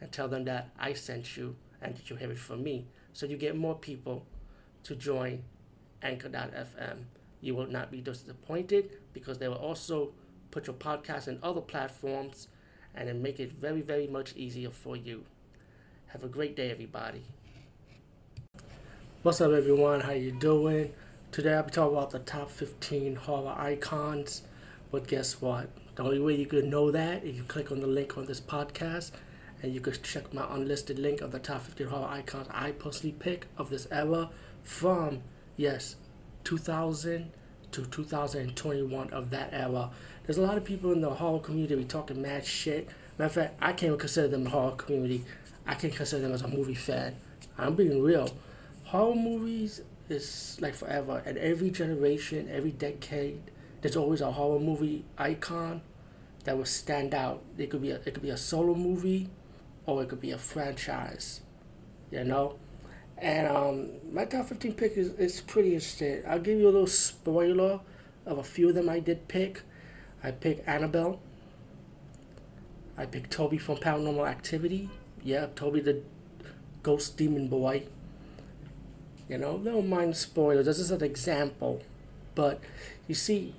and tell them that I sent you and that you have it from me. So you get more people to join Anchor.fm. You will not be disappointed because they will also put your podcast in other platforms and then make it very, very much easier for you. Have a great day, everybody. What's up, everyone? How you doing? Today I'll be talking about the top 15 horror icons. But guess what? The only way you could know that is you click on the link on this podcast and you could check my unlisted link of the top 50 horror icons I personally pick of this era from, yes, 2000 to 2021 of that era. There's a lot of people in the horror community be talking mad shit. Matter of fact, I can't even consider them the horror community. I can consider them as a movie fan. I'm being real. Horror movies is like forever, and every generation, every decade, there's always a horror movie icon that will stand out. It could be a, it could be a solo movie, or it could be a franchise. You know, and um, my top 15 pick is, is pretty interesting. I'll give you a little spoiler of a few of them I did pick. I picked Annabelle. I picked Toby from Paranormal Activity. Yeah, Toby the ghost demon boy. You know, don't mind spoilers. This is an example. But you see,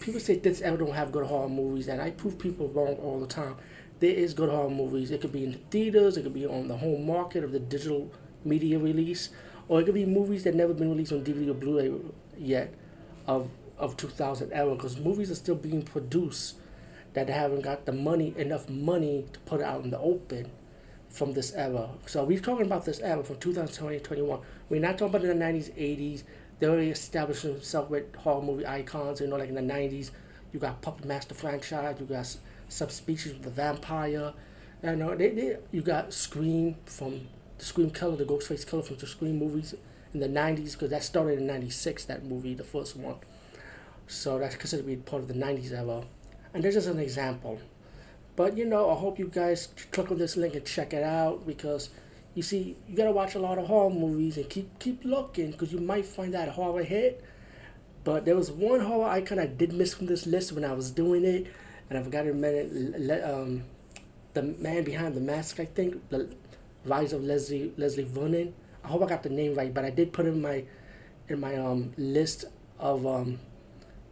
people say this ever don't have good horror movies, and I prove people wrong all the time. There is good horror movies. It could be in the theaters, it could be on the home market of the digital media release, or it could be movies that never been released on DVD or Blu-ray yet of of 2000 era because movies are still being produced that haven't got the money enough money to put it out in the open from this era. So we're talking about this era from 2020 21. We're not talking about the 90s, 80s. They already established themselves with horror movie icons. You know, like in the 90s, you got Puppet Master franchise, you got Subspecies of the Vampire. You know, they, they, you got Scream from the Scream Killer, the Ghostface Killer from the Scream movies in the 90s, because that started in 96, that movie, the first one. So that's considered to be part of the 90s era. And there's just an example. But you know, I hope you guys click on this link and check it out because you see, you gotta watch a lot of horror movies and keep keep looking because you might find that horror hit. But there was one horror icon I did miss from this list when I was doing it, and I forgot to mention um, the man behind the mask. I think the Rise of Leslie Leslie Vernon. I hope I got the name right, but I did put in my in my um list of um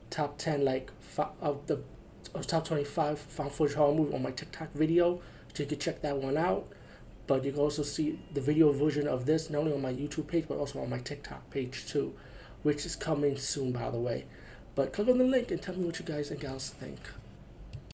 top ten like of the of top twenty five found footage horror movie on my TikTok video, so you can check that one out. But you can also see the video version of this not only on my YouTube page but also on my TikTok page too, which is coming soon by the way. But click on the link and tell me what you guys and gals think.